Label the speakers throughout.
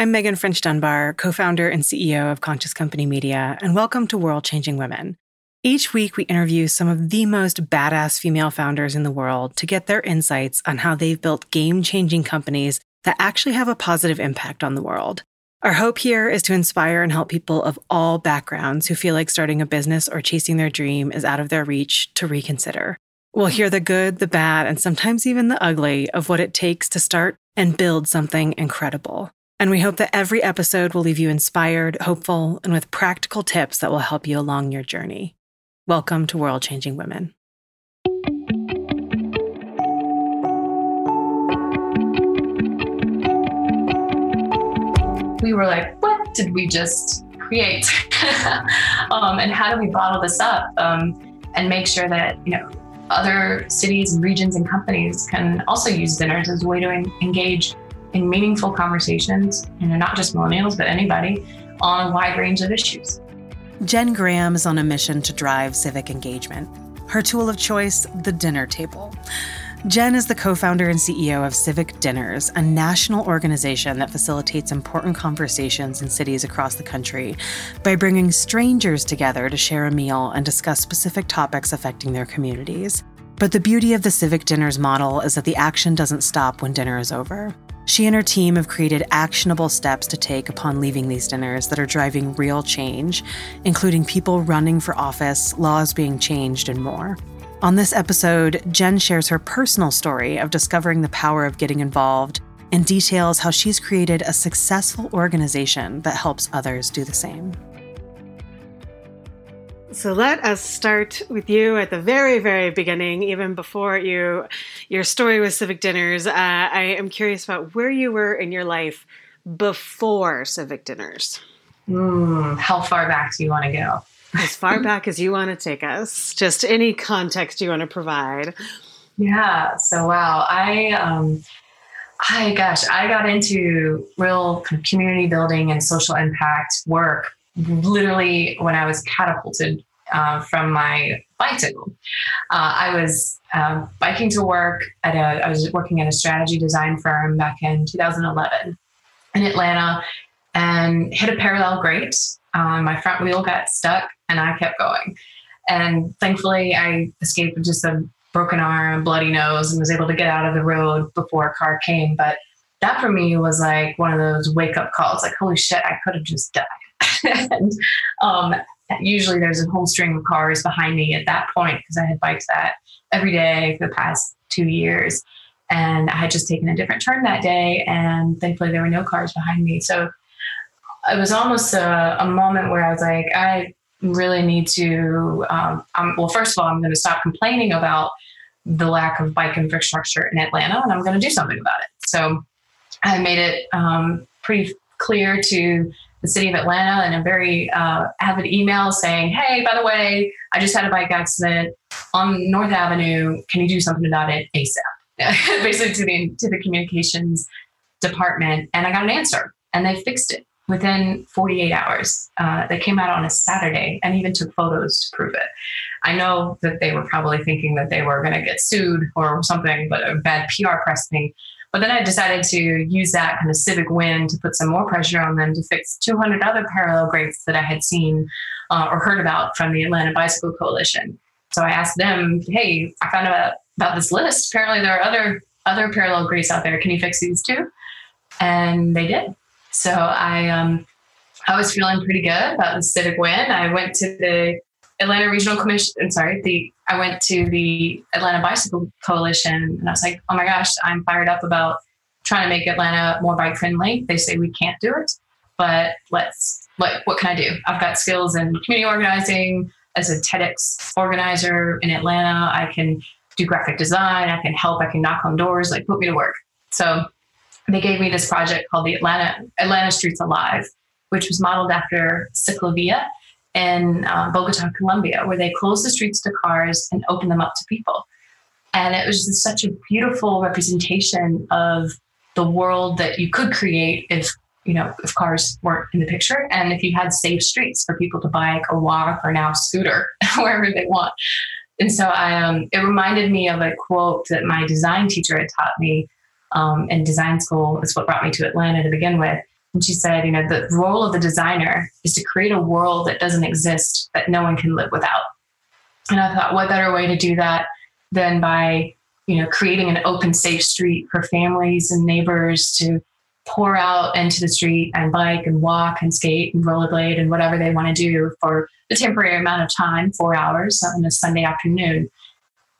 Speaker 1: I'm Meghan French Dunbar, co founder and CEO of Conscious Company Media, and welcome to World Changing Women. Each week, we interview some of the most badass female founders in the world to get their insights on how they've built game changing companies that actually have a positive impact on the world. Our hope here is to inspire and help people of all backgrounds who feel like starting a business or chasing their dream is out of their reach to reconsider. We'll hear the good, the bad, and sometimes even the ugly of what it takes to start and build something incredible. And we hope that every episode will leave you inspired, hopeful, and with practical tips that will help you along your journey. Welcome to World Changing Women.
Speaker 2: We were like, what did we just create? um, and how do we bottle this up um, and make sure that, you know, other cities and regions and companies can also use dinners as a way to engage in meaningful conversations, know, not just millennials, but anybody on a wide range of issues.
Speaker 1: Jen Graham is on a mission to drive civic engagement. Her tool of choice, the dinner table. Jen is the co founder and CEO of Civic Dinners, a national organization that facilitates important conversations in cities across the country by bringing strangers together to share a meal and discuss specific topics affecting their communities. But the beauty of the Civic Dinners model is that the action doesn't stop when dinner is over. She and her team have created actionable steps to take upon leaving these dinners that are driving real change, including people running for office, laws being changed, and more. On this episode, Jen shares her personal story of discovering the power of getting involved and details how she's created a successful organization that helps others do the same. So let us start with you at the very, very beginning, even before you your story with Civic Dinners. Uh, I am curious about where you were in your life before Civic Dinners.
Speaker 2: Mm, how far back do you want to go?
Speaker 1: As far back as you want to take us. Just any context you want to provide.
Speaker 2: Yeah. So wow, I um, I gosh, I got into real community building and social impact work literally when I was catapulted uh, from my bicycle. Uh, I was uh, biking to work at a, I was working at a strategy design firm back in 2011 in Atlanta and hit a parallel grate. Uh, my front wheel got stuck and I kept going. And thankfully, I escaped with just a broken arm, bloody nose, and was able to get out of the road before a car came. But that for me was like one of those wake up calls like, holy shit, I could have just died. And um, usually there's a whole string of cars behind me at that point because I had biked that every day for the past two years. And I had just taken a different turn that day, and thankfully there were no cars behind me. So it was almost a, a moment where I was like, I really need to. Um, well, first of all, I'm going to stop complaining about the lack of bike infrastructure in Atlanta, and I'm going to do something about it. So I made it um, pretty clear to the city of Atlanta in a very uh, avid email saying, "Hey, by the way, I just had a bike accident on North Avenue. Can you do something about it ASAP?" Basically, to the to the communications department, and I got an answer, and they fixed it within 48 hours. Uh, they came out on a Saturday and even took photos to prove it. I know that they were probably thinking that they were going to get sued or something, but a bad PR press thing. But then I decided to use that kind of civic win to put some more pressure on them to fix 200 other parallel grates that I had seen uh, or heard about from the Atlanta Bicycle Coalition. So I asked them, "Hey, I found out about this list. Apparently, there are other other parallel grates out there. Can you fix these too?" And they did. So I um, I was feeling pretty good about the civic win. I went to the Atlanta Regional Commission. I'm sorry, the I went to the Atlanta Bicycle Coalition and I was like, oh my gosh, I'm fired up about trying to make Atlanta more bike friendly. They say we can't do it, but let's, what, what can I do? I've got skills in community organizing as a TEDx organizer in Atlanta. I can do graphic design. I can help. I can knock on doors, like put me to work. So they gave me this project called the Atlanta, Atlanta Streets Alive, which was modeled after Ciclovia in uh, Bogota, Colombia, where they closed the streets to cars and opened them up to people. And it was just such a beautiful representation of the world that you could create if you know if cars weren't in the picture and if you had safe streets for people to bike or walk or now scooter wherever they want. And so I, um, it reminded me of a quote that my design teacher had taught me um, in design school. It's what brought me to Atlanta to begin with. And she said, you know, the role of the designer is to create a world that doesn't exist that no one can live without. And I thought, what better way to do that than by, you know, creating an open, safe street for families and neighbors to pour out into the street and bike and walk and skate and rollerblade and whatever they want to do for the temporary amount of time, four hours on a Sunday afternoon.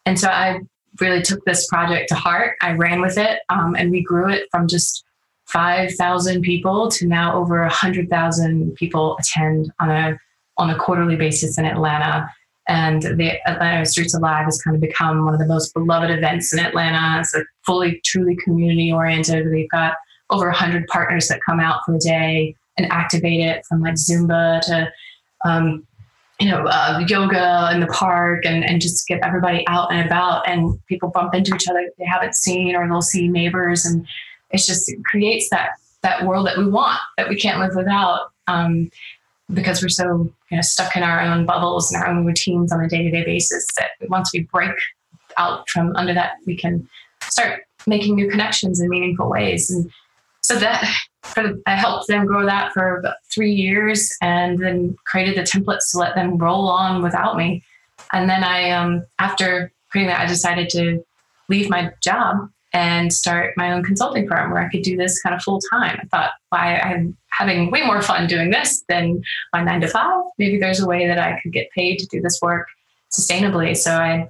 Speaker 2: And so I really took this project to heart. I ran with it um, and we grew it from just 5,000 people to now over 100,000 people attend on a on a quarterly basis in Atlanta. And the Atlanta Streets Alive has kind of become one of the most beloved events in Atlanta. It's a fully, truly community oriented. We've got over 100 partners that come out for the day and activate it from like Zumba to, um, you know, uh, yoga in the park and, and just get everybody out and about. And people bump into each other they haven't seen, or they'll see neighbors. And it's just it creates that that world that we want that we can't live without. Um, because we're so you know stuck in our own bubbles and our own routines on a day-to-day basis that once we break out from under that we can start making new connections in meaningful ways and so that I helped them grow that for about three years and then created the templates to let them roll on without me. And then I, um, after creating that, I decided to leave my job and start my own consulting firm where I could do this kind of full time. I thought, why I'm having way more fun doing this than my nine to five. Maybe there's a way that I could get paid to do this work sustainably. So I,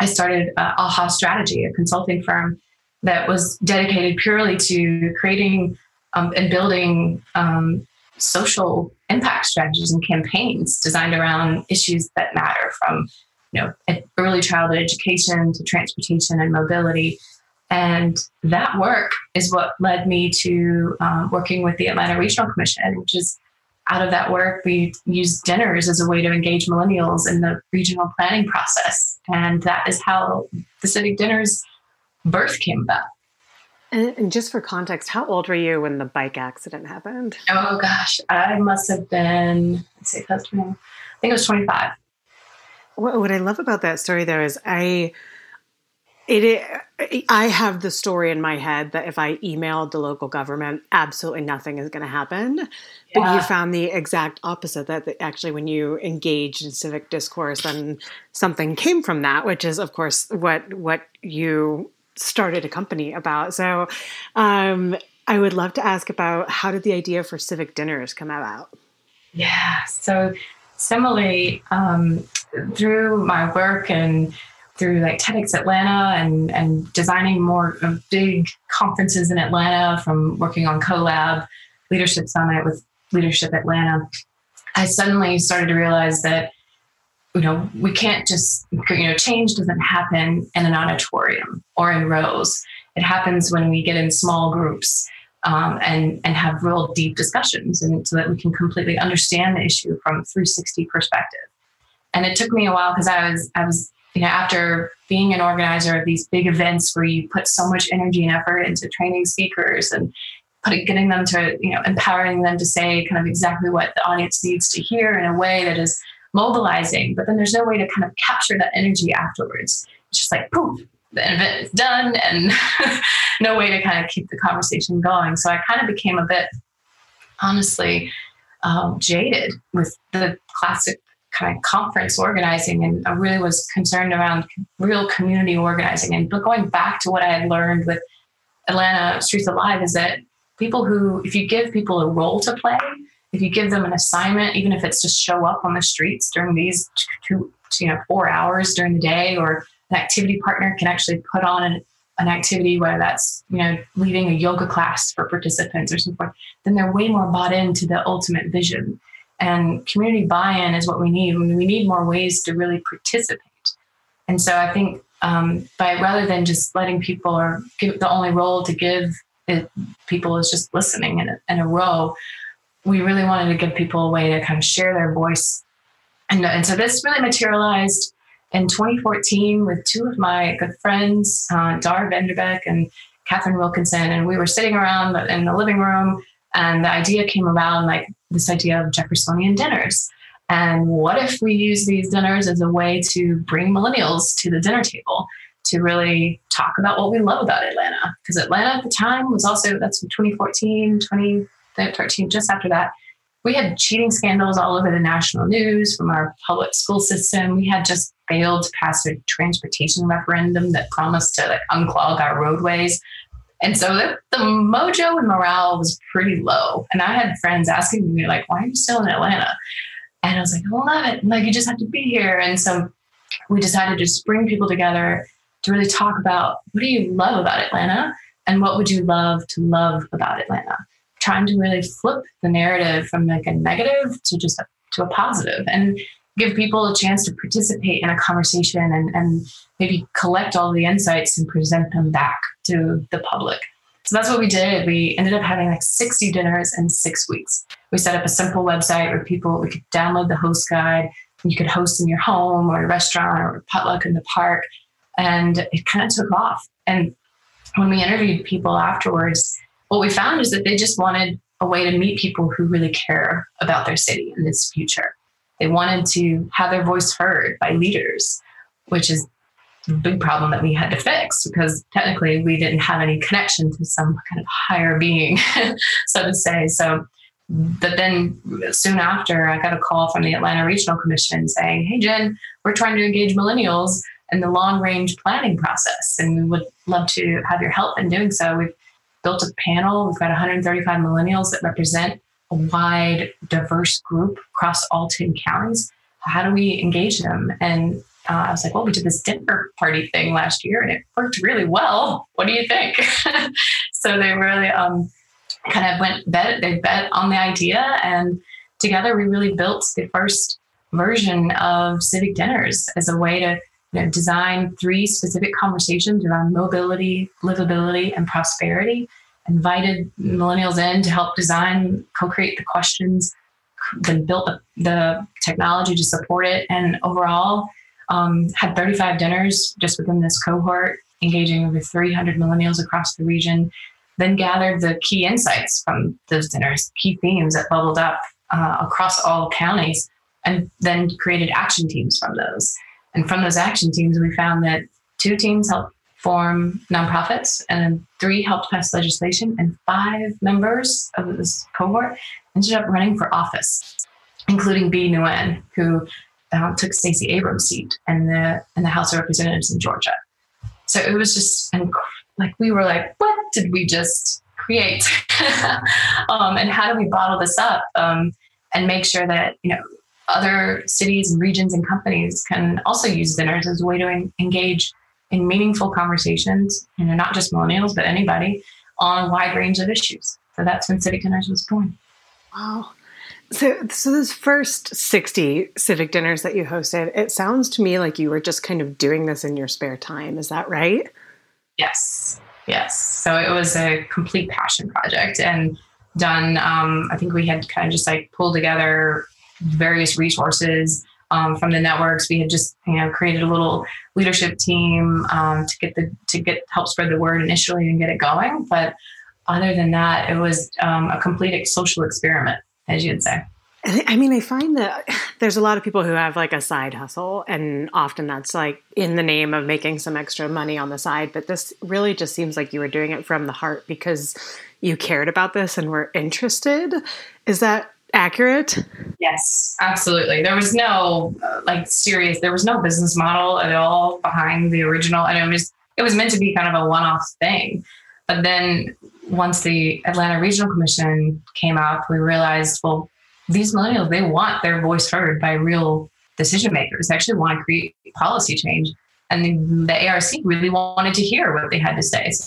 Speaker 2: I started uh, AHA Strategy, a consulting firm that was dedicated purely to creating um, and building um, social impact strategies and campaigns designed around issues that matter from you know early childhood education to transportation and mobility and that work is what led me to um, working with the atlanta regional commission which is out of that work we use dinners as a way to engage millennials in the regional planning process and that is how the civic dinners birth came about.
Speaker 3: And, just for context, how old were you when the bike accident happened?
Speaker 2: Oh gosh, I must have been, let's see, I think it was 25.
Speaker 3: What, what I love about that story though is I, it, I have the story in my head that if I emailed the local government, absolutely nothing is going to happen. Yeah. But you found the exact opposite that actually, when you engaged in civic discourse, then something came from that, which is, of course, what what you started a company about. So um, I would love to ask about how did the idea for civic dinners come about?
Speaker 2: Yeah. So similarly, um, through my work and through like TEDx Atlanta and, and designing more big conferences in Atlanta from working on CoLab Leadership Summit with Leadership Atlanta, I suddenly started to realize that you know, we can't just, you know, change doesn't happen in an auditorium or in rows. It happens when we get in small groups um, and and have real deep discussions, and so that we can completely understand the issue from 360 perspective. And it took me a while because I was I was you know after being an organizer of these big events where you put so much energy and effort into training speakers and putting getting them to you know empowering them to say kind of exactly what the audience needs to hear in a way that is mobilizing, but then there's no way to kind of capture that energy afterwards. It's just like poof, the event is done, and no way to kind of keep the conversation going. So I kind of became a bit, honestly, um, jaded with the classic kind of conference organizing, and I really was concerned around real community organizing. And but going back to what I had learned with Atlanta Streets Alive is that people who, if you give people a role to play, if you give them an assignment, even if it's just show up on the streets during these two, you know, four hours during the day, or an activity partner can actually put on an, an activity, whether that's, you know, leading a yoga class for participants or something, then they're way more bought into the ultimate vision. And community buy-in is what we need. We need more ways to really participate. And so I think um, by rather than just letting people or give the only role to give it, people is just listening in a, in a row, we really wanted to give people a way to kind of share their voice. And, and so this really materialized in 2014 with two of my good friends, uh, Dar Vanderbeck and Catherine Wilkinson. And we were sitting around in the living room, and the idea came around like this idea of Jeffersonian dinners. And what if we use these dinners as a way to bring millennials to the dinner table to really talk about what we love about Atlanta? Because Atlanta at the time was also, that's 2014, 20, 13, just after that, we had cheating scandals all over the national news from our public school system. We had just failed to pass a transportation referendum that promised to like unclog our roadways. And so the, the mojo and morale was pretty low. And I had friends asking me, like, why are you still in Atlanta? And I was like, I love it. Like, you just have to be here. And so we decided to just bring people together to really talk about what do you love about Atlanta and what would you love to love about Atlanta? Trying to really flip the narrative from like a negative to just a, to a positive and give people a chance to participate in a conversation and, and maybe collect all the insights and present them back to the public. So that's what we did. We ended up having like 60 dinners in six weeks. We set up a simple website where people we could download the host guide. You could host in your home or a restaurant or a potluck in the park. And it kind of took off. And when we interviewed people afterwards, what we found is that they just wanted a way to meet people who really care about their city and its future. They wanted to have their voice heard by leaders, which is a big problem that we had to fix because technically we didn't have any connection to some kind of higher being, so to say. So, but then soon after, I got a call from the Atlanta Regional Commission saying, Hey, Jen, we're trying to engage millennials in the long range planning process, and we would love to have your help in doing so. We've built a panel, we've got 135 millennials that represent wide, diverse group across all 10 counties. How do we engage them? And uh, I was like, well, we did this dinner party thing last year and it worked really well. What do you think? so they really um, kind of went bet, they bet on the idea. And together we really built the first version of civic dinners as a way to you know, design three specific conversations around mobility, livability, and prosperity invited millennials in to help design, co-create the questions, then built the, the technology to support it, and overall um, had 35 dinners just within this cohort, engaging over 300 millennials across the region. Then gathered the key insights from those dinners, key themes that bubbled up uh, across all counties, and then created action teams from those. And from those action teams, we found that two teams helped form nonprofits, and three helped pass legislation, and five members of this cohort ended up running for office, including Bee Nguyen, who um, took Stacey Abrams' seat in the in the House of Representatives in Georgia. So it was just inc- like we were like, what did we just create? um, and how do we bottle this up um, and make sure that you know other cities and regions and companies can also use dinners as a way to en- engage in meaningful conversations, you know, not just millennials, but anybody on a wide range of issues. So that's when Civic Dinners was born.
Speaker 3: Wow. So, so those first 60 civic dinners that you hosted, it sounds to me like you were just kind of doing this in your spare time. Is that right?
Speaker 2: Yes. Yes. So it was a complete passion project and done. Um, I think we had kind of just like pulled together various resources um, from the networks. We had just you know created a little leadership team um, to get the to get help spread the word initially and get it going. But other than that, it was um, a complete social experiment, as you'd say.
Speaker 3: I mean, I find that there's a lot of people who have like a side hustle, and often that's like in the name of making some extra money on the side. But this really just seems like you were doing it from the heart because you cared about this and were interested. Is that accurate?
Speaker 2: Yes, absolutely. There was no uh, like serious. There was no business model at all behind the original, and it was it was meant to be kind of a one-off thing. But then once the Atlanta Regional Commission came up, we realized, well, these millennials they want their voice heard by real decision makers. They actually want to create policy change, and the, the ARC really wanted to hear what they had to say. So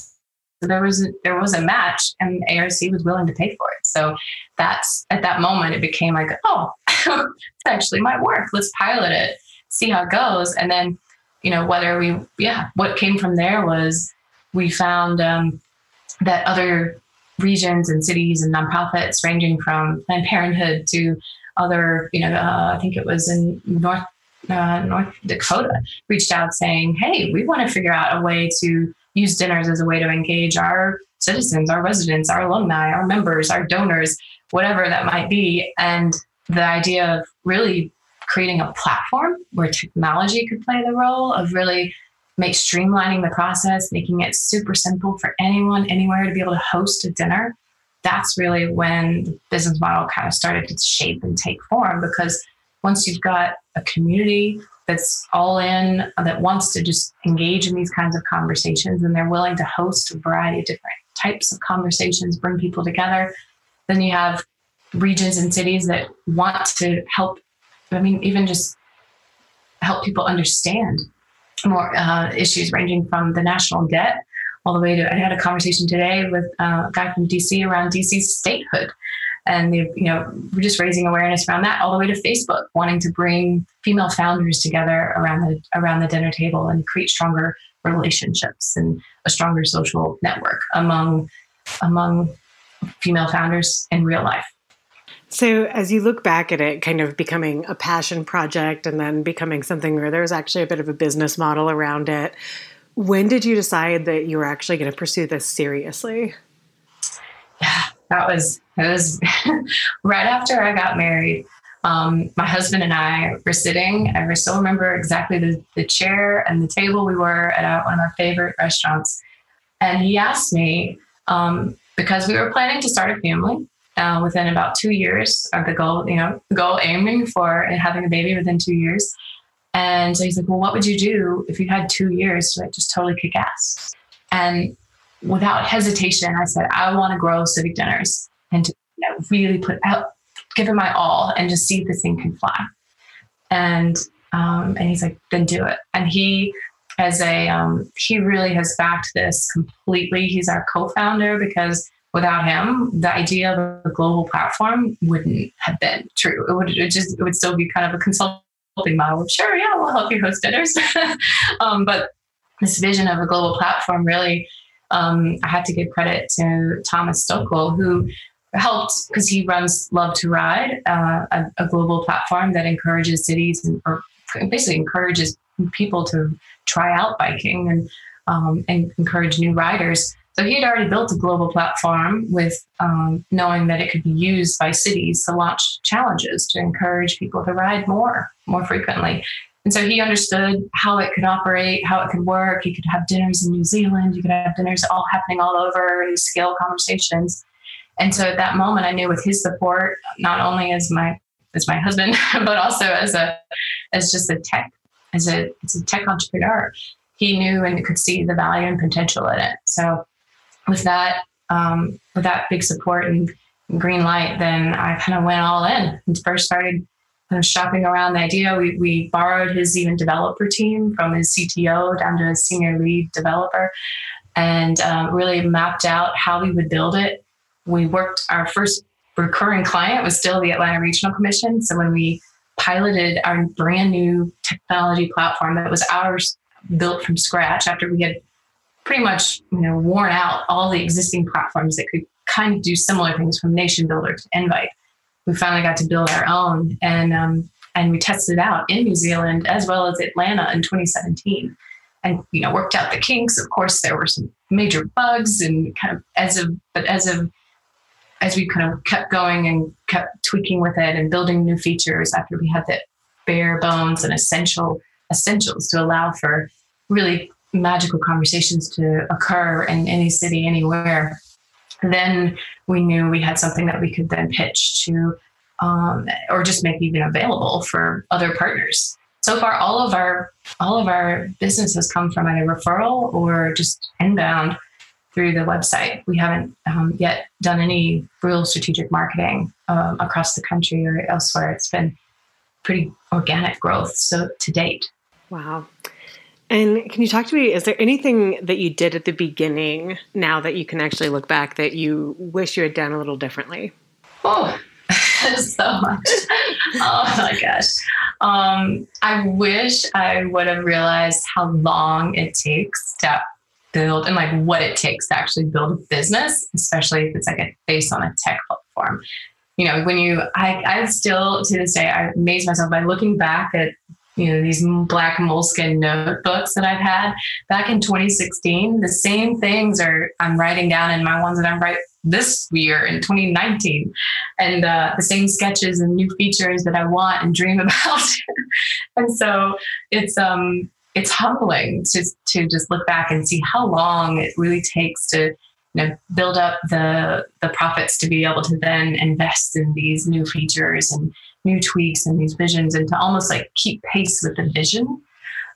Speaker 2: there was there was a match and ARC was willing to pay for it. So that's at that moment it became like, oh, it actually might work. Let's pilot it, see how it goes, and then you know whether we yeah what came from there was we found um, that other regions and cities and nonprofits ranging from Planned Parenthood to other you know uh, I think it was in North uh, North Dakota reached out saying, hey, we want to figure out a way to use dinners as a way to engage our citizens, our residents, our alumni, our members, our donors, whatever that might be. And the idea of really creating a platform where technology could play the role of really make streamlining the process, making it super simple for anyone, anywhere to be able to host a dinner that's really when the business model kind of started to shape and take form because once you've got a community that's all in that wants to just engage in these kinds of conversations and they're willing to host a variety of different types of conversations bring people together then you have regions and cities that want to help i mean even just help people understand more uh, issues ranging from the national debt all the way to. I had a conversation today with uh, a guy from DC around DC statehood, and you know, we're just raising awareness around that, all the way to Facebook wanting to bring female founders together around the around the dinner table and create stronger relationships and a stronger social network among among female founders in real life.
Speaker 3: So, as you look back at it, kind of becoming a passion project and then becoming something where there was actually a bit of a business model around it, when did you decide that you were actually going to pursue this seriously?
Speaker 2: That was it was right after I got married. Um, my husband and I were sitting. I still remember exactly the, the chair and the table we were at one of our favorite restaurants. And he asked me, um, because we were planning to start a family uh, within about two years of the goal, you know, goal aiming for having a baby within two years. And so he's like, well, what would you do if you had two years to like just totally kick ass? And without hesitation, I said, I want to grow civic dinners and to you know, really put out, give it my all and just see if this thing can fly. And, um, and he's like, then do it. And he, as a, um, he really has backed this completely. He's our co-founder because without him, the idea of a global platform wouldn't have been true. It would it just, it would still be kind of a consulting model sure, yeah, we'll help you host dinners. um, but this vision of a global platform really, um, I have to give credit to Thomas Stokell, who helped because he runs Love to Ride, uh, a, a, global platform that encourages cities and or basically encourages people to try out biking and um, and encourage new riders. So he had already built a global platform with um, knowing that it could be used by cities to launch challenges to encourage people to ride more, more frequently. And so he understood how it could operate, how it could work. You could have dinners in New Zealand, you could have dinners all happening all over, new scale conversations. And so at that moment, I knew with his support, not only as my as my husband, but also as a as just a tech as a as a tech entrepreneur, he knew and could see the value and potential in it. So with that um, with that big support and green light, then I kind of went all in and first started kind of shopping around the idea. We, we borrowed his even developer team from his CTO down to a senior lead developer and um, really mapped out how we would build it. We worked, our first recurring client was still the Atlanta Regional Commission. So when we piloted our brand new technology platform that was ours built from scratch after we had pretty much you know worn out all the existing platforms that could kind of do similar things from Nation Builder to Invite. We finally got to build our own, and um, and we tested it out in New Zealand as well as Atlanta in 2017, and you know worked out the kinks. Of course, there were some major bugs, and kind of as of but as of as we kind of kept going and kept tweaking with it and building new features after we had the bare bones and essential essentials to allow for really magical conversations to occur in any city, anywhere, then we knew we had something that we could then pitch to um, or just make even available for other partners. So far, all of our all of our business has come from either referral or just inbound through the website. We haven't um, yet done any real strategic marketing um, across the country or elsewhere. It's been pretty organic growth so to date.
Speaker 3: Wow. And can you talk to me? Is there anything that you did at the beginning now that you can actually look back that you wish you had done a little differently?
Speaker 2: Oh, so much. oh my gosh. Um, I wish I would have realized how long it takes to build and like what it takes to actually build a business, especially if it's like a based on a tech platform. You know, when you, I, I still to this day, I amaze myself by looking back at you know these black moleskin notebooks that I've had back in 2016. The same things are I'm writing down in my ones that I'm writing this year in 2019, and uh, the same sketches and new features that I want and dream about. and so it's um it's humbling to to just look back and see how long it really takes to know build up the the profits to be able to then invest in these new features and new tweaks and these visions and to almost like keep pace with the vision.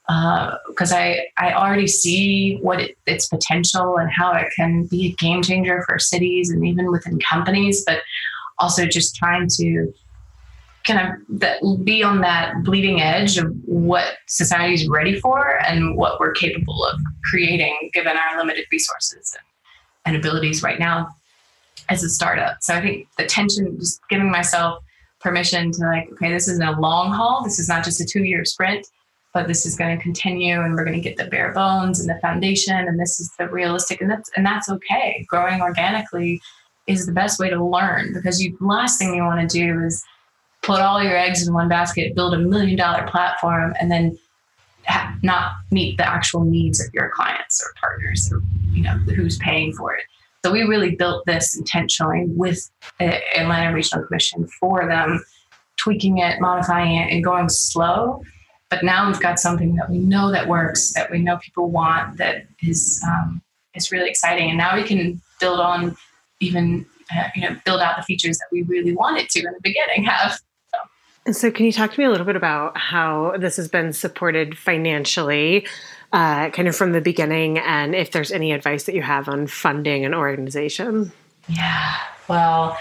Speaker 2: Because uh, I, I already see what it, its potential and how it can be a game changer for cities and even within companies, but also just trying to kind of that, be on that bleeding edge of what society is ready for and what we're capable of creating given our limited resources and, abilities right now as a startup. So I think the tension, just giving myself permission to like, okay, this isn't a long haul. This is not just a two year sprint but this is going to continue and we're going to get the bare bones and the foundation and this is the realistic and that's and that's okay growing organically is the best way to learn because you last thing you want to do is put all your eggs in one basket build a million dollar platform and then not meet the actual needs of your clients or partners or you know who's paying for it so we really built this intentionally with atlanta regional commission for them tweaking it modifying it and going slow but now we've got something that we know that works, that we know people want, that is um, is really exciting. And now we can build on even uh, you know build out the features that we really wanted to in the beginning have.
Speaker 3: And so, can you talk to me a little bit about how this has been supported financially, uh, kind of from the beginning, and if there's any advice that you have on funding an organization?
Speaker 2: Yeah, well,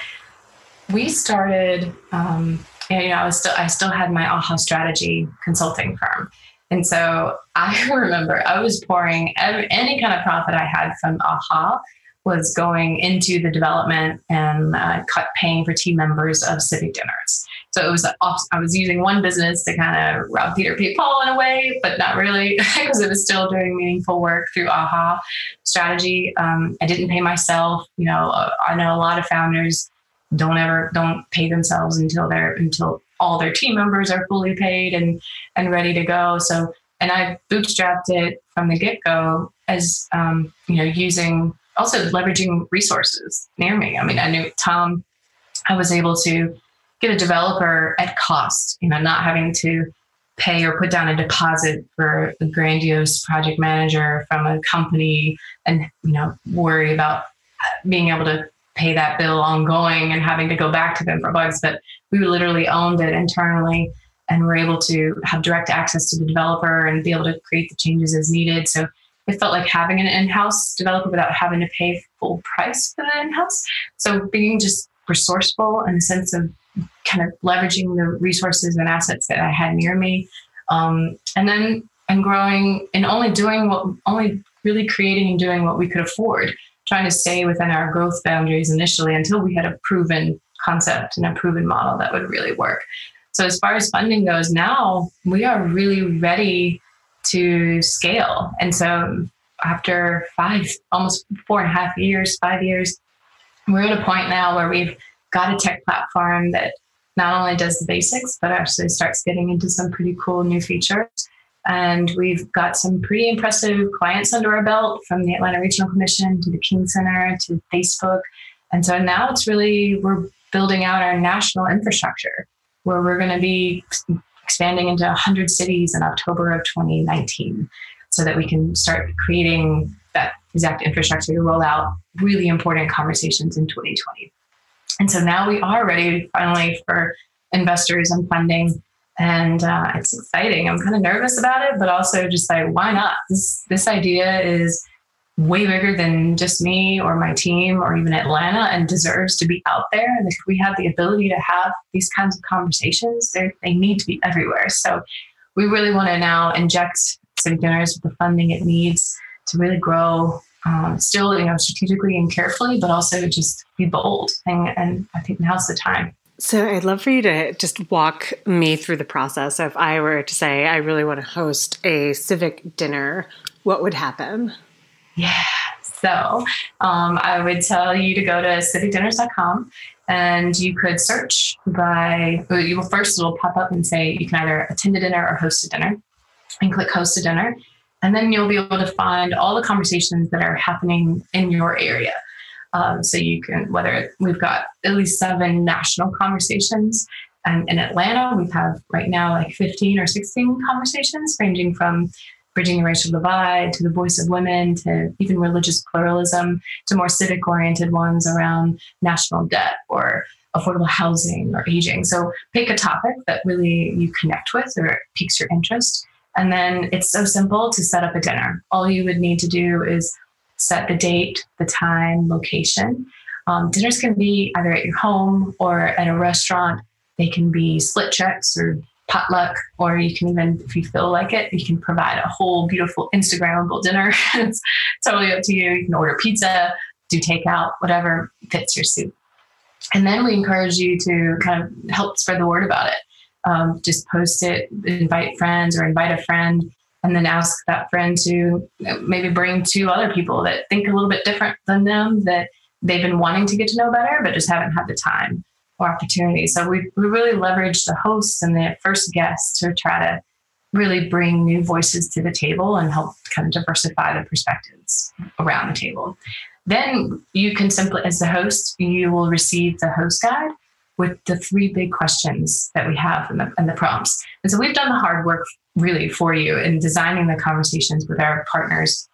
Speaker 2: we started um, you know, I was still I still had my AHA strategy consulting firm. And so I remember I was pouring every, any kind of profit I had from AHA was going into the development and uh, cut paying for team members of civic dinners. So it was I was using one business to kind of rob Peter P. Paul in a way, but not really because it was still doing meaningful work through AHA strategy. Um, I didn't pay myself. You know, uh, I know a lot of founders don't ever don't pay themselves until they're until all their team members are fully paid and and ready to go so and i bootstrapped it from the get-go as um, you know using also leveraging resources near me i mean i knew tom i was able to get a developer at cost you know not having to pay or put down a deposit for a grandiose project manager from a company and you know worry about being able to pay that bill ongoing and having to go back to them for bugs. But we literally owned it internally and were able to have direct access to the developer and be able to create the changes as needed. So it felt like having an in-house developer without having to pay full price for the in-house. So being just resourceful and the sense of kind of leveraging the resources and assets that I had near me. Um, and then and growing and only doing what only really creating and doing what we could afford trying to stay within our growth boundaries initially until we had a proven concept and a proven model that would really work. So, as far as funding goes, now we are really ready to scale. And so, after five, almost four and a half years, five years, we're at a point now where we've got a tech platform that not only does the basics, but actually starts getting into some pretty cool new features. And we've got some pretty impressive clients under our belt from the Atlanta Regional Commission to the King Center to Facebook. And so now it's really, we're building out our national infrastructure where we're going to be expanding into 100 cities in October of 2019 so that we can start creating that exact infrastructure to roll out really important conversations in 2020. And so now we are ready finally for investors and funding and uh, it's exciting. I'm kind of nervous about it, but also just like, why not? This this idea is way bigger than just me or my team or even Atlanta, and deserves to be out there. And if we have the ability to have these kinds of conversations, they need to be everywhere. So we really want to now inject Civic Dinners with the funding it needs to really grow. Um, still, you know, strategically and carefully, but also just be bold. And, and I think now's the time.
Speaker 3: So I'd love for you to just walk me through the process. If I were to say I really want to host a civic dinner, what would happen?
Speaker 2: Yeah. So um, I would tell you to go to civicdinners.com and you could search by, well, you will first it'll pop up and say you can either attend a dinner or host a dinner and click host a dinner. And then you'll be able to find all the conversations that are happening in your area. Um, so you can, whether we've got at least seven national conversations. And in Atlanta, we have right now like 15 or 16 conversations ranging from bridging the racial divide to the voice of women to even religious pluralism to more civic oriented ones around national debt or affordable housing or aging. So pick a topic that really you connect with or piques your interest. And then it's so simple to set up a dinner. All you would need to do is set the date, the time, location. Um, dinners can be either at your home or at a restaurant. They can be split checks or potluck, or you can even, if you feel like it, you can provide a whole beautiful Instagrammable dinner. it's totally up to you. You can order pizza, do takeout, whatever fits your suit. And then we encourage you to kind of help spread the word about it. Um, just post it, invite friends or invite a friend, and then ask that friend to maybe bring two other people that think a little bit different than them that they've been wanting to get to know better, but just haven't had the time or opportunity. So we, we really leverage the hosts and the first guests to try to really bring new voices to the table and help kind of diversify the perspectives around the table. Then you can simply, as the host, you will receive the host guide with the three big questions that we have and the, and the prompts. And so we've done the hard work really for you in designing the conversations with our partners,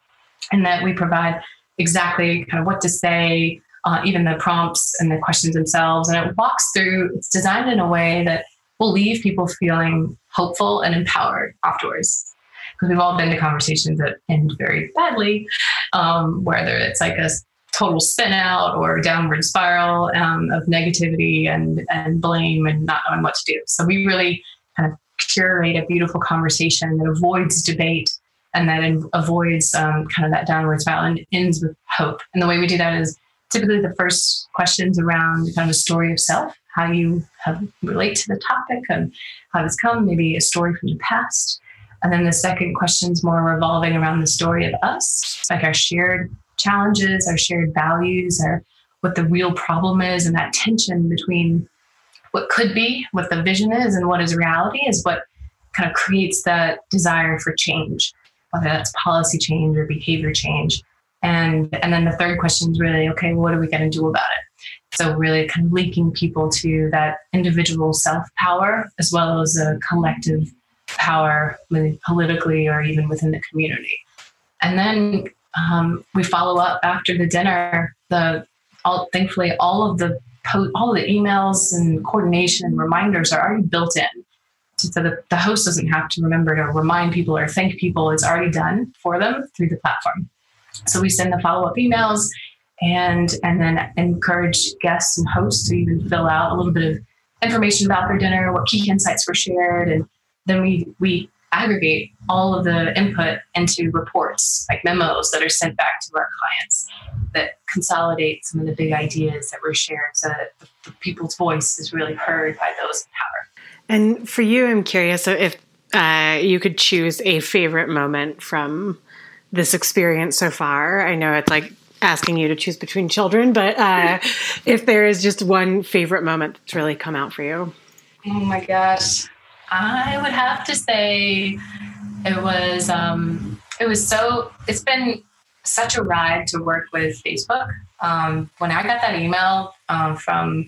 Speaker 2: and that we provide exactly kind of what to say, uh, even the prompts and the questions themselves. And it walks through, it's designed in a way that will leave people feeling hopeful and empowered afterwards. Because we've all been to conversations that end very badly, um, whether it's like a total spin out or downward spiral um, of negativity and, and blame and not knowing what to do. So we really kind of curate a beautiful conversation that avoids debate and that avoids um, kind of that downward spiral and ends with hope. And the way we do that is typically the first questions around kind of a story of self, how you have, relate to the topic and how it's come, maybe a story from the past. And then the second questions more revolving around the story of us, like our shared challenges, our shared values, or what the real problem is, and that tension between what could be, what the vision is, and what is reality is what kind of creates that desire for change, whether that's policy change or behavior change. And and then the third question is really, okay, what are we going to do about it? So really kind of linking people to that individual self power as well as a collective power politically or even within the community. And then um, we follow up after the dinner. The all, thankfully all of the po- all the emails and coordination and reminders are already built in. So the, the host doesn't have to remember to remind people or thank people. It's already done for them through the platform. So we send the follow up emails and and then encourage guests and hosts to even fill out a little bit of information about their dinner, what key insights were shared, and then we we aggregate all of the input into reports like memos that are sent back to our clients that consolidate some of the big ideas that were shared so that the, the people's voice is really heard by those in power.
Speaker 3: And for you, I'm curious if uh, you could choose a favorite moment from this experience so far? I know it's like asking you to choose between children, but uh, if there is just one favorite moment that's really come out for you.
Speaker 2: Oh my gosh. I would have to say it was um, it was so it's been such a ride to work with Facebook. Um, when I got that email um, from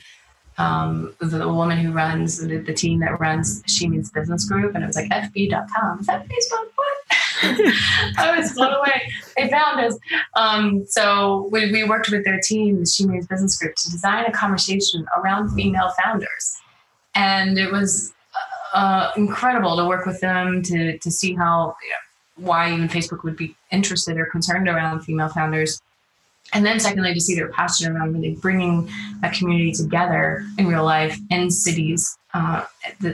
Speaker 2: um, the, woman who runs the, the, team that runs She Means Business Group, and it was like fb.com. Is that Facebook? What? I was blown away. They found us. Um, so we, we worked with their team, the She Means Business Group, to design a conversation around female founders. And it was uh, incredible to work with them to, to see how, you know, why even Facebook would be interested or concerned around female founders. And then, secondly, to see their passion around really bringing a community together in real life in cities uh,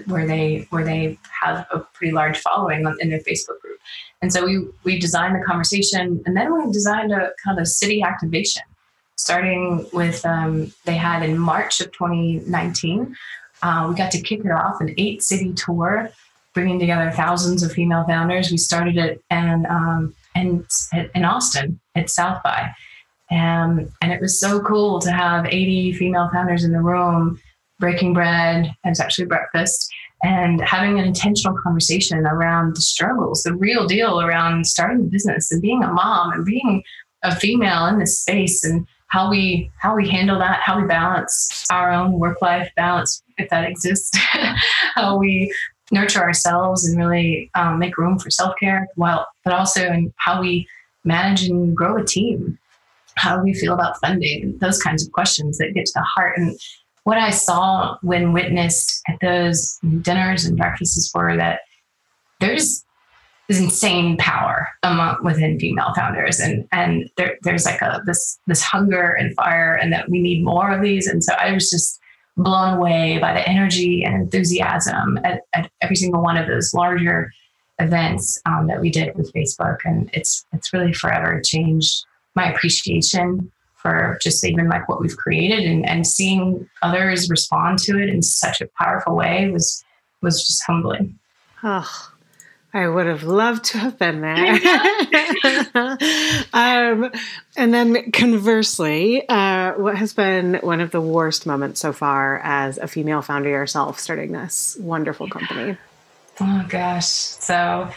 Speaker 2: where they where they have a pretty large following in their Facebook group. And so we we designed the conversation, and then we designed a kind of city activation, starting with um, they had in March of 2019. Uh, we got to kick it off an eight city tour, bringing together thousands of female founders. We started it and um, and in Austin at South by. Um, and it was so cool to have 80 female founders in the room breaking bread. It was actually breakfast and having an intentional conversation around the struggles, the real deal around starting a business and being a mom and being a female in this space and how we how we handle that, how we balance our own work life balance if that exists, how we nurture ourselves and really um, make room for self care, while but also in how we manage and grow a team. How we feel about funding? Those kinds of questions that get to the heart. And what I saw when witnessed at those dinners and breakfasts were that there's this insane power among within female founders. And and there, there's like a this this hunger and fire and that we need more of these. And so i was just blown away by the energy and enthusiasm at, at every single one of those larger events um, that we did with facebook. And it's it's really forever changed my appreciation for just even like what we've created and, and seeing others respond to it in such a powerful way was was just humbling.
Speaker 3: Oh I would have loved to have been there. um, and then conversely, uh, what has been one of the worst moments so far as a female founder yourself starting this wonderful company?
Speaker 2: Oh gosh. So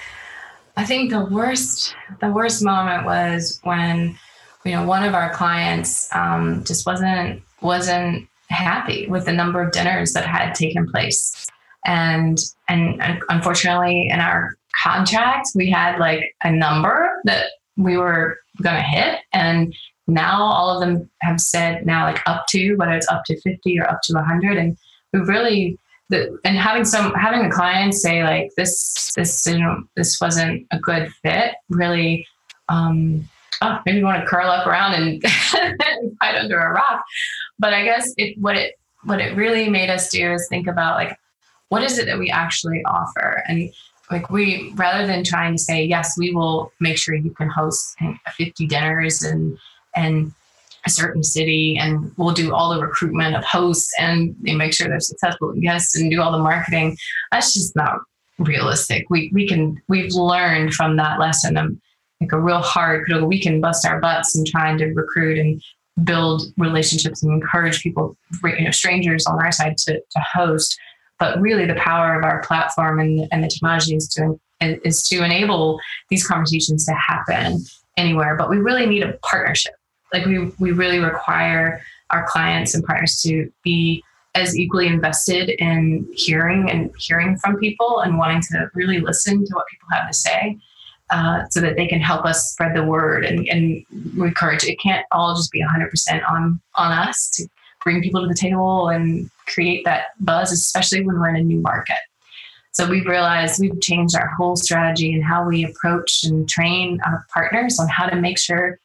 Speaker 2: I think the worst the worst moment was when you know one of our clients um, just wasn't wasn't happy with the number of dinners that had taken place and and unfortunately in our contract, we had like a number that we were going to hit. And now all of them have said now like up to, whether it's up to 50 or up to 100. And we really, the, and having some, having a client say like this, this, you know, this wasn't a good fit really, um, oh, maybe you want to curl up around and hide under a rock. But I guess it, what it, what it really made us do is think about like, what is it that we actually offer? And like we rather than trying to say yes we will make sure you can host 50 dinners and and a certain city and we'll do all the recruitment of hosts and make sure they're successful guests and do all the marketing that's just not realistic. We we can we've learned from that lesson. Of like a real hard we can bust our butts in trying to recruit and build relationships and encourage people you know strangers on our side to, to host but really, the power of our platform and, and the technology is to is to enable these conversations to happen anywhere. But we really need a partnership. Like we we really require our clients and partners to be as equally invested in hearing and hearing from people and wanting to really listen to what people have to say uh, so that they can help us spread the word and, and encourage it can't all just be 100% on on us to bring people to the table and create that buzz, especially when we're in a new market. So we've realized we've changed our whole strategy and how we approach and train our partners on how to make sure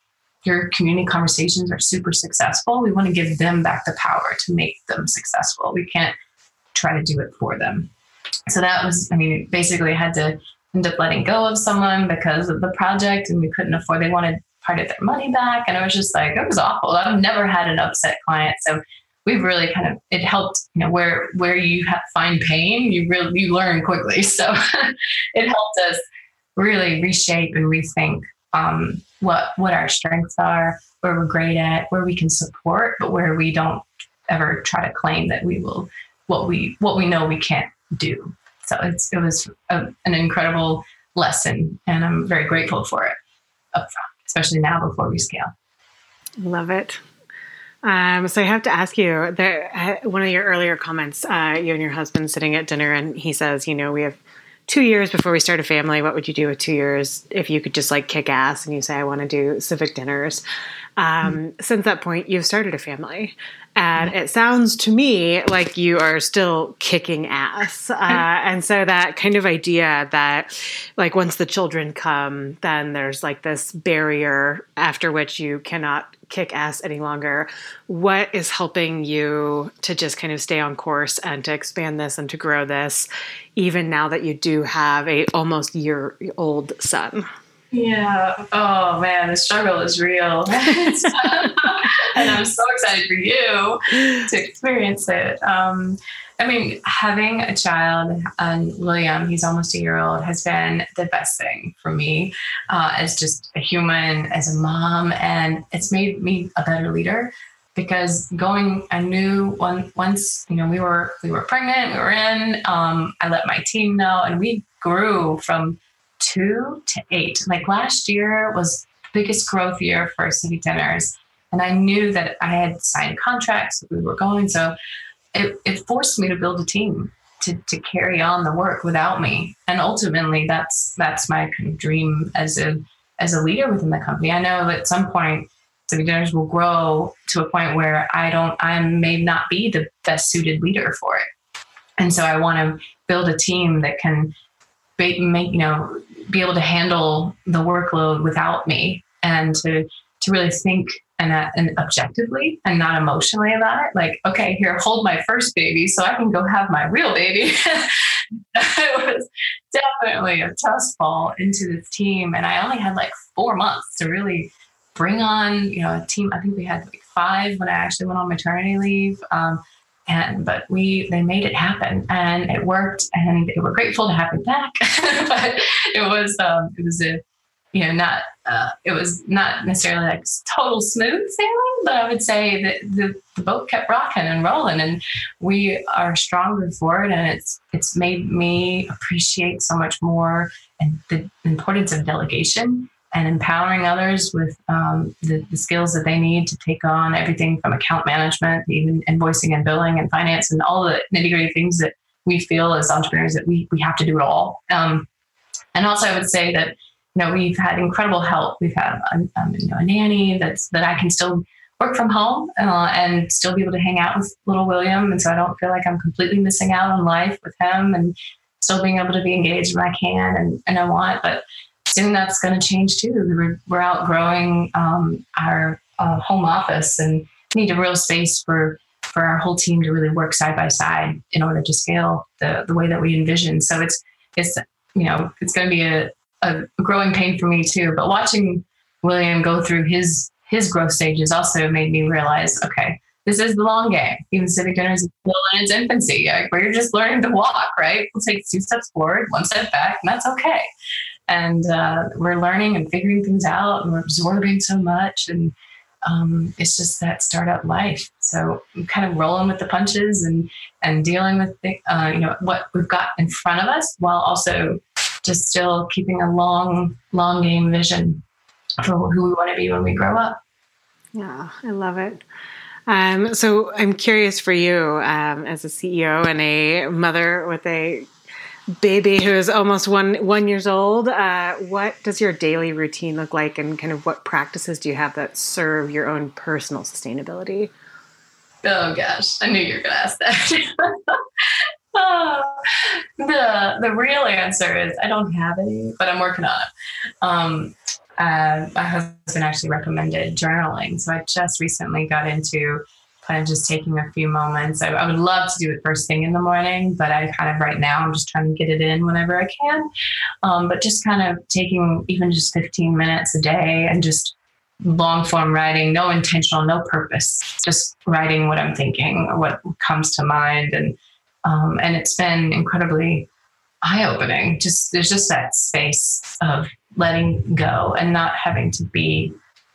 Speaker 2: your community conversations are super successful. We want to give them back the power to make them successful. We can't try to do it for them. So that was, I mean, basically had to end up letting go of someone because of the project and we couldn't afford, they wanted part of their money back. And I was just like, it was awful. I've never had an upset client. So we've really kind of it helped you know where where you have, find pain you really you learn quickly so it helped us really reshape and rethink um, what what our strengths are where we're great at where we can support but where we don't ever try to claim that we will what we what we know we can't do so it's it was a, an incredible lesson and i'm very grateful for it especially now before we scale
Speaker 3: love it um, so I have to ask you, there, uh, one of your earlier comments, uh, you and your husband sitting at dinner, and he says, you know, we have two years before we start a family. What would you do with two years if you could just like kick ass and you say, I want to do civic dinners? Um, mm-hmm. Since that point, you've started a family. And it sounds to me like you are still kicking ass. Uh, and so that kind of idea that, like, once the children come, then there's like this barrier after which you cannot kick ass any longer. What is helping you to just kind of stay on course and to expand this and to grow this, even now that you do have a almost year old son?
Speaker 2: Yeah. Oh man, the struggle is real. and I'm so excited for you to experience it. Um, I mean, having a child, and William, he's almost a year old, has been the best thing for me uh, as just a human, as a mom, and it's made me a better leader because going I knew one, once you know we were we were pregnant, we were in. Um, I let my team know, and we grew from two to eight. Like last year was the biggest growth year for Civic Dinners, and I knew that I had signed contracts, that we were going, so it, it forced me to build a team to, to carry on the work without me. And ultimately, that's that's my kind of dream as a as a leader within the company. I know at some point Civic Dinners will grow to a point where I don't, I may not be the best suited leader for it. And so I want to build a team that can make, you know, be able to handle the workload without me and to, to really think and, uh, and objectively and not emotionally about it. Like, okay, here, hold my first baby so I can go have my real baby. it was definitely a tough fall into this team. And I only had like four months to really bring on, you know, a team. I think we had like five when I actually went on maternity leave. Um, and but we they made it happen and it worked and we were grateful to have it back. but it was um, it was a you know not uh, it was not necessarily like total smooth sailing, but I would say that the, the boat kept rocking and rolling, and we are stronger for it. And it's it's made me appreciate so much more and the importance of delegation and empowering others with um, the, the, skills that they need to take on everything from account management, even invoicing and billing and finance, and all the nitty gritty things that we feel as entrepreneurs that we, we have to do it all. Um, and also, I would say that you know we've had incredible help. We've had a, um, you know, a nanny that's that I can still work from home uh, and still be able to hang out with little William, and so I don't feel like I'm completely missing out on life with him, and still being able to be engaged when I can and, and I want, but soon that's going to change too. We're, we're outgrowing um, our uh, home office and need a real space for for our whole team to really work side by side in order to scale the the way that we envision. So it's it's you know it's going to be a, a growing pain for me too. But watching William go through his his growth stages also made me realize, okay, this is the long game. Even Civic Dinners is still in its infancy. Like we're just learning to walk, right? We'll take two steps forward, one step back, and that's okay and uh, we're learning and figuring things out and we're absorbing so much and um, it's just that startup life. So I'm kind of rolling with the punches and and dealing with the, uh, you know what we've got in front of us while also just still keeping a long long game vision for who we want to be when we grow up.
Speaker 4: Yeah i love it. Um, so I'm curious for you um, as a CEO and a mother with a baby who is almost one one years old. Uh, what does your daily routine look like, and kind of what practices do you have that serve your own personal sustainability?
Speaker 2: Oh gosh, I knew you were going to ask that. oh, the the real answer is I don't have any, but I'm working on it. Um, uh, my husband actually recommended journaling, so I just recently got into kind of just taking a few moments. I, I, would love to do it first thing in the morning, but I kind of right now I'm just trying to get it in whenever I can. Um, but just kind of taking even just 15 minutes a day and just long form writing, no intentional, no purpose, just writing what I'm thinking or what comes to mind. And um, and it's been incredibly eye opening. Just there's just that space of letting go and not having to be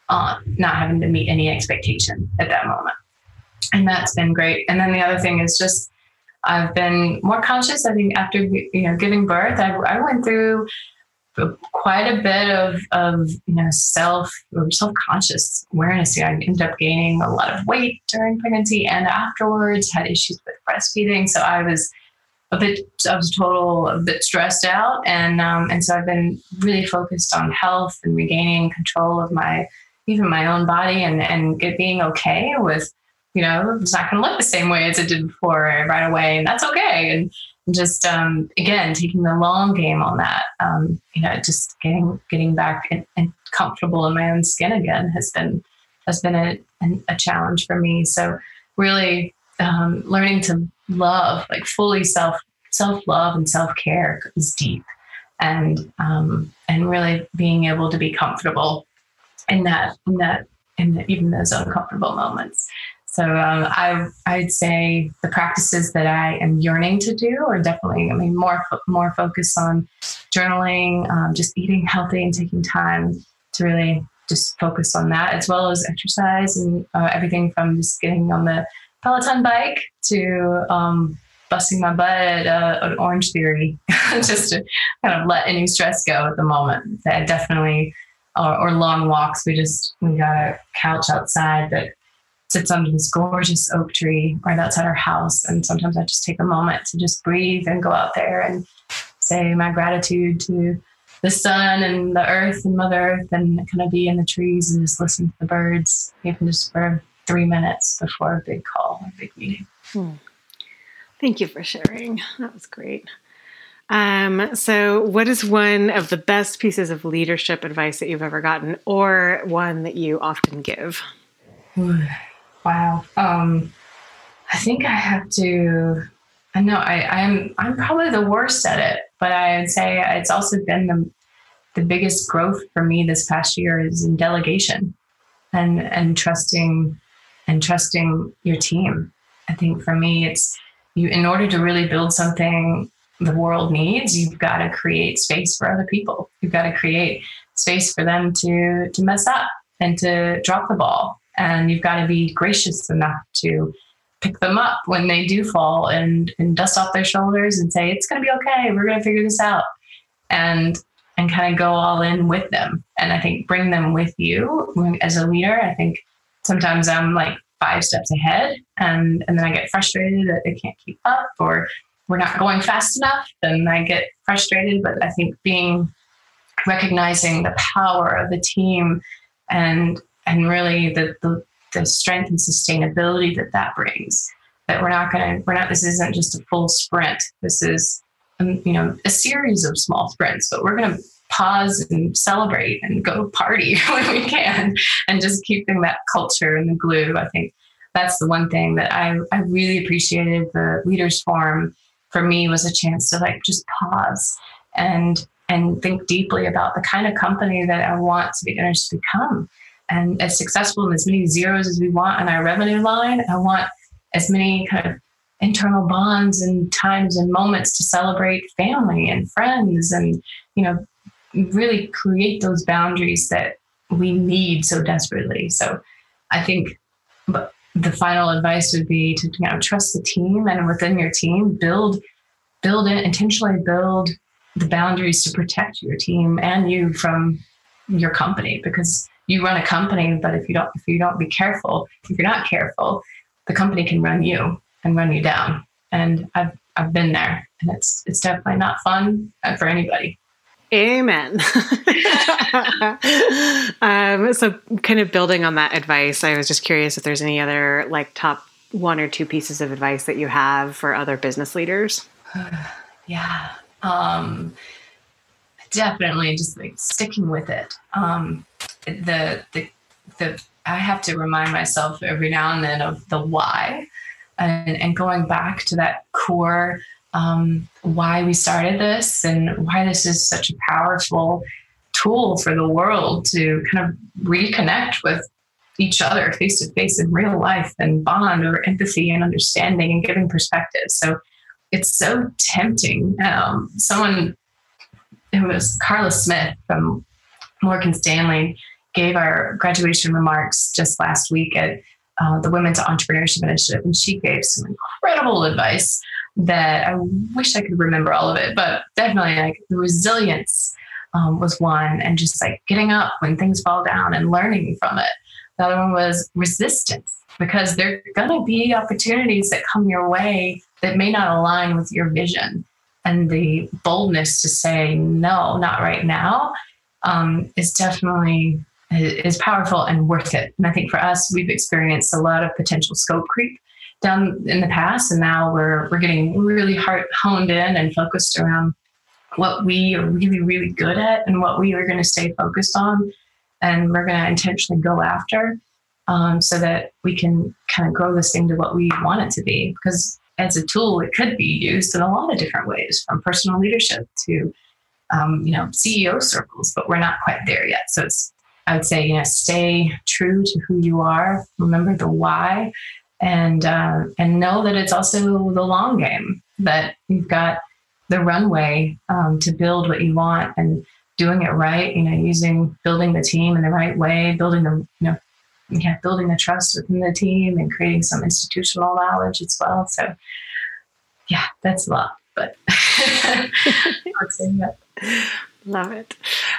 Speaker 2: on, not having to meet any expectation at that moment and that's been great. And then the other thing is just I've been more conscious. I think after you know giving birth, I, I went through quite a bit of of you know self self conscious awareness. I ended up gaining a lot of weight during pregnancy and afterwards. Had issues with breastfeeding, so I was a bit I was total a bit stressed out, and um, and so I've been really focused on health and regaining control of my even my own body and and get, being okay with you know, it's not going to look the same way as it did before right away, and that's okay. And just um, again, taking the long game on that, um, you know, just getting getting back and, and, comfortable in my own skin again has been has been a, a challenge for me. So really um, learning to love, like fully self self love and self care is deep, and um, and really being able to be comfortable in that in that in even those uncomfortable moments. So um, I I'd say the practices that I am yearning to do are definitely I mean more more focus on journaling, um, just eating healthy and taking time to really just focus on that as well as exercise and uh, everything from just getting on the Peloton bike to um, busting my butt at uh, an Orange Theory just to kind of let any stress go at the moment. That definitely or, or long walks. We just we got a couch outside that sits under this gorgeous oak tree right outside our house. And sometimes I just take a moment to just breathe and go out there and say my gratitude to the sun and the earth and Mother Earth and kind of be in the trees and just listen to the birds, even just for three minutes before a big call, a big meeting. Hmm.
Speaker 4: Thank you for sharing. That was great. Um, so, what is one of the best pieces of leadership advice that you've ever gotten, or one that you often give?
Speaker 2: Wow. Um, I think I have to. I know I, I'm. I'm probably the worst at it, but I would say it's also been the the biggest growth for me this past year is in delegation, and and trusting and trusting your team. I think for me, it's you. In order to really build something the world needs, you've got to create space for other people. You've got to create space for them to to mess up and to drop the ball and you've got to be gracious enough to pick them up when they do fall and, and dust off their shoulders and say it's going to be okay. We're going to figure this out. And and kind of go all in with them. And i think bring them with you as a leader i think sometimes i'm like five steps ahead and and then i get frustrated that they can't keep up or we're not going fast enough then i get frustrated. But i think being recognizing the power of the team and and really the, the, the strength and sustainability that that brings. That we're not going to, we're not, this isn't just a full sprint. This is, um, you know, a series of small sprints, but we're going to pause and celebrate and go party when we can and just keeping that culture and the glue. I think that's the one thing that I, I really appreciated the leaders forum for me was a chance to like just pause and and think deeply about the kind of company that I want to be to become and as successful and as many zeros as we want on our revenue line. I want as many kind of internal bonds and times and moments to celebrate family and friends and, you know, really create those boundaries that we need so desperately. So I think the final advice would be to you know trust the team and within your team build build it intentionally build the boundaries to protect your team and you from your company because you run a company, but if you don't if you don't be careful, if you're not careful, the company can run you and run you down. And I've I've been there, and it's it's definitely not fun uh, for anybody.
Speaker 4: Amen. um, so, kind of building on that advice, I was just curious if there's any other like top one or two pieces of advice that you have for other business leaders.
Speaker 2: yeah, um, definitely just like sticking with it. Um, the the the I have to remind myself every now and then of the why, and, and going back to that core um, why we started this and why this is such a powerful tool for the world to kind of reconnect with each other face to face in real life and bond over empathy and understanding and giving perspective. So it's so tempting. Um, someone, it was Carla Smith from Morgan Stanley gave our graduation remarks just last week at uh, the Women's Entrepreneurship Initiative, and she gave some incredible advice that I wish I could remember all of it, but definitely like the resilience um, was one, and just like getting up when things fall down and learning from it. The other one was resistance, because there are going to be opportunities that come your way that may not align with your vision. And the boldness to say, no, not right now, um, is definitely is powerful and worth it. And I think for us, we've experienced a lot of potential scope creep down in the past, and now we're we're getting really hard honed in and focused around what we are really really good at and what we are going to stay focused on, and we're going to intentionally go after, um, so that we can kind of grow this thing to what we want it to be. Because as a tool, it could be used in a lot of different ways, from personal leadership to um, you know CEO circles, but we're not quite there yet. So it's I would say, you know, stay true to who you are. Remember the why, and uh, and know that it's also the long game. That you've got the runway um, to build what you want and doing it right. You know, using building the team in the right way, building the you know, yeah, building the trust within the team and creating some institutional knowledge as well. So, yeah, that's a lot, but.
Speaker 4: Love it.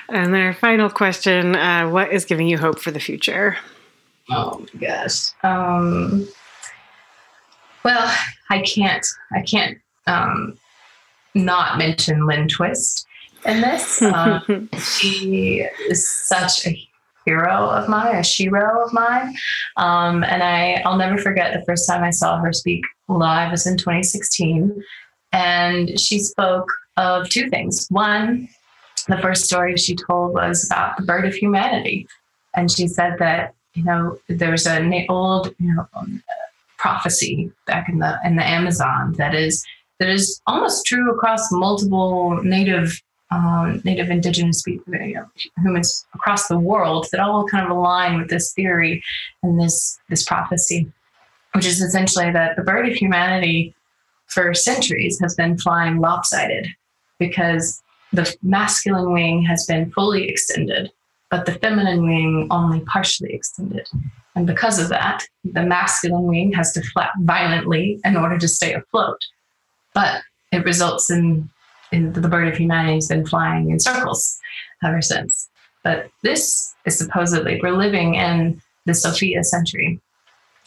Speaker 4: And our final question uh, What is giving you hope for the future?
Speaker 2: Oh my gosh. Um, well, I can't. I can't um, not mention Lynn Twist in this. Um, she is such a hero of mine, a shero of mine, um, and I I'll never forget the first time I saw her speak live was in 2016, and she spoke of two things. One, the first story she told was about the bird of humanity, and she said that you know there's an old you know um, prophecy back in the in the Amazon that is that is almost true across multiple native um, native indigenous people, you know, humans across the world that all kind of align with this theory and this this prophecy, which is essentially that the bird of humanity for centuries has been flying lopsided because the masculine wing has been fully extended, but the feminine wing only partially extended. And because of that, the masculine wing has to flap violently in order to stay afloat. But it results in, in the bird of humanity has been flying in circles ever since. But this is supposedly, we're living in the Sophia century,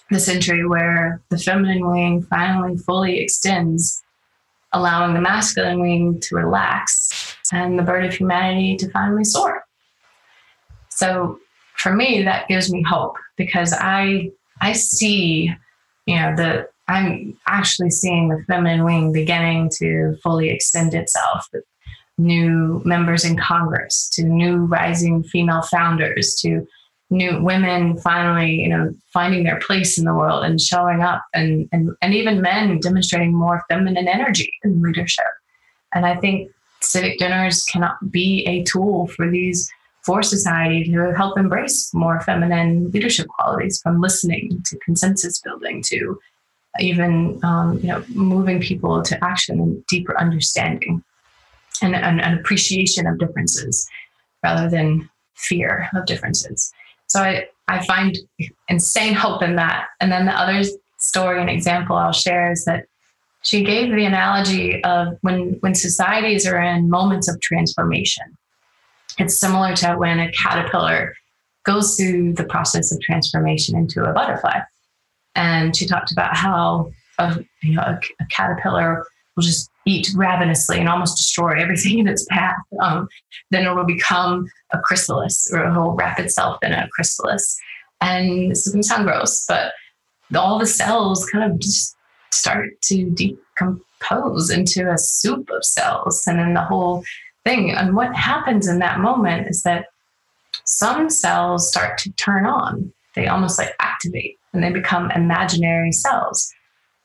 Speaker 2: the century where the feminine wing finally fully extends, allowing the masculine wing to relax and the bird of humanity to finally soar. So for me, that gives me hope because I I see, you know, the I'm actually seeing the feminine wing beginning to fully extend itself with new members in Congress, to new rising female founders, to new women finally, you know, finding their place in the world and showing up and and, and even men demonstrating more feminine energy in leadership. And I think civic dinners cannot be a tool for these for society to help embrace more feminine leadership qualities from listening to consensus building to even um, you know moving people to action and deeper understanding and an appreciation of differences rather than fear of differences so I, I find insane hope in that and then the other story and example i'll share is that she gave the analogy of when when societies are in moments of transformation it's similar to when a caterpillar goes through the process of transformation into a butterfly. And she talked about how a, you know, a, a caterpillar will just eat ravenously and almost destroy everything in its path. Um, then it will become a chrysalis or it will wrap itself in a chrysalis. And this is going to sound gross, but all the cells kind of just start to decompose into a soup of cells. And then the whole thing. And what happens in that moment is that some cells start to turn on. They almost like activate and they become imaginal cells.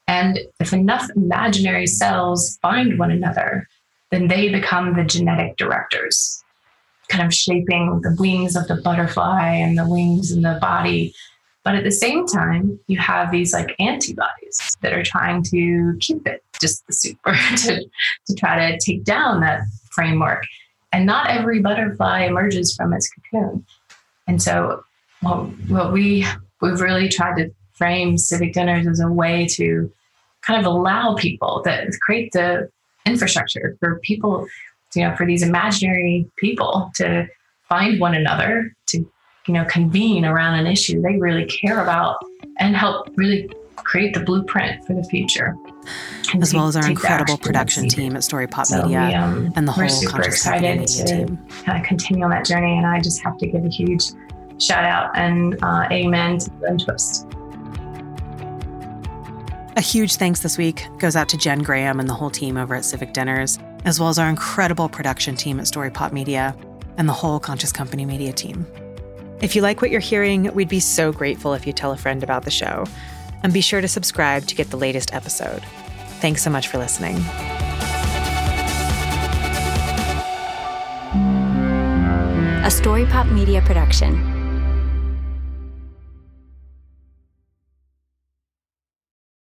Speaker 2: And if enough imaginal cells find one another, then they become the genetic directors, kind of shaping the wings of the butterfly and the wings in the body. But at the same time, you have these like antibodies that are trying to keep it just the super to, to try to take down that framework. And not every butterfly emerges from its cocoon. And so what, what we we've really tried to frame civic dinners as a way to kind of allow people that create the infrastructure for people, you know, for these imaginary people to find one another, to, you know, convene around an issue they really care about and help really create the blueprint for the future
Speaker 3: as well as our incredible production team at Story Pop
Speaker 2: so
Speaker 3: Media
Speaker 2: we, um,
Speaker 3: and the whole
Speaker 2: we're super excited to
Speaker 3: team.
Speaker 2: kind of continue on that journey. And I just have to give a huge shout out and uh, amen to Lynn Twist.
Speaker 3: A huge thanks this week goes out to Jen Graham and the whole team over at Civic Dinners, as well as our incredible production team at Story Pop Media and the whole Conscious Company Media team. If you like what you're hearing, we'd be so grateful if you tell a friend about the show. And be sure to subscribe to get the latest episode. Thanks so much for listening.
Speaker 5: A Story Pop Media production.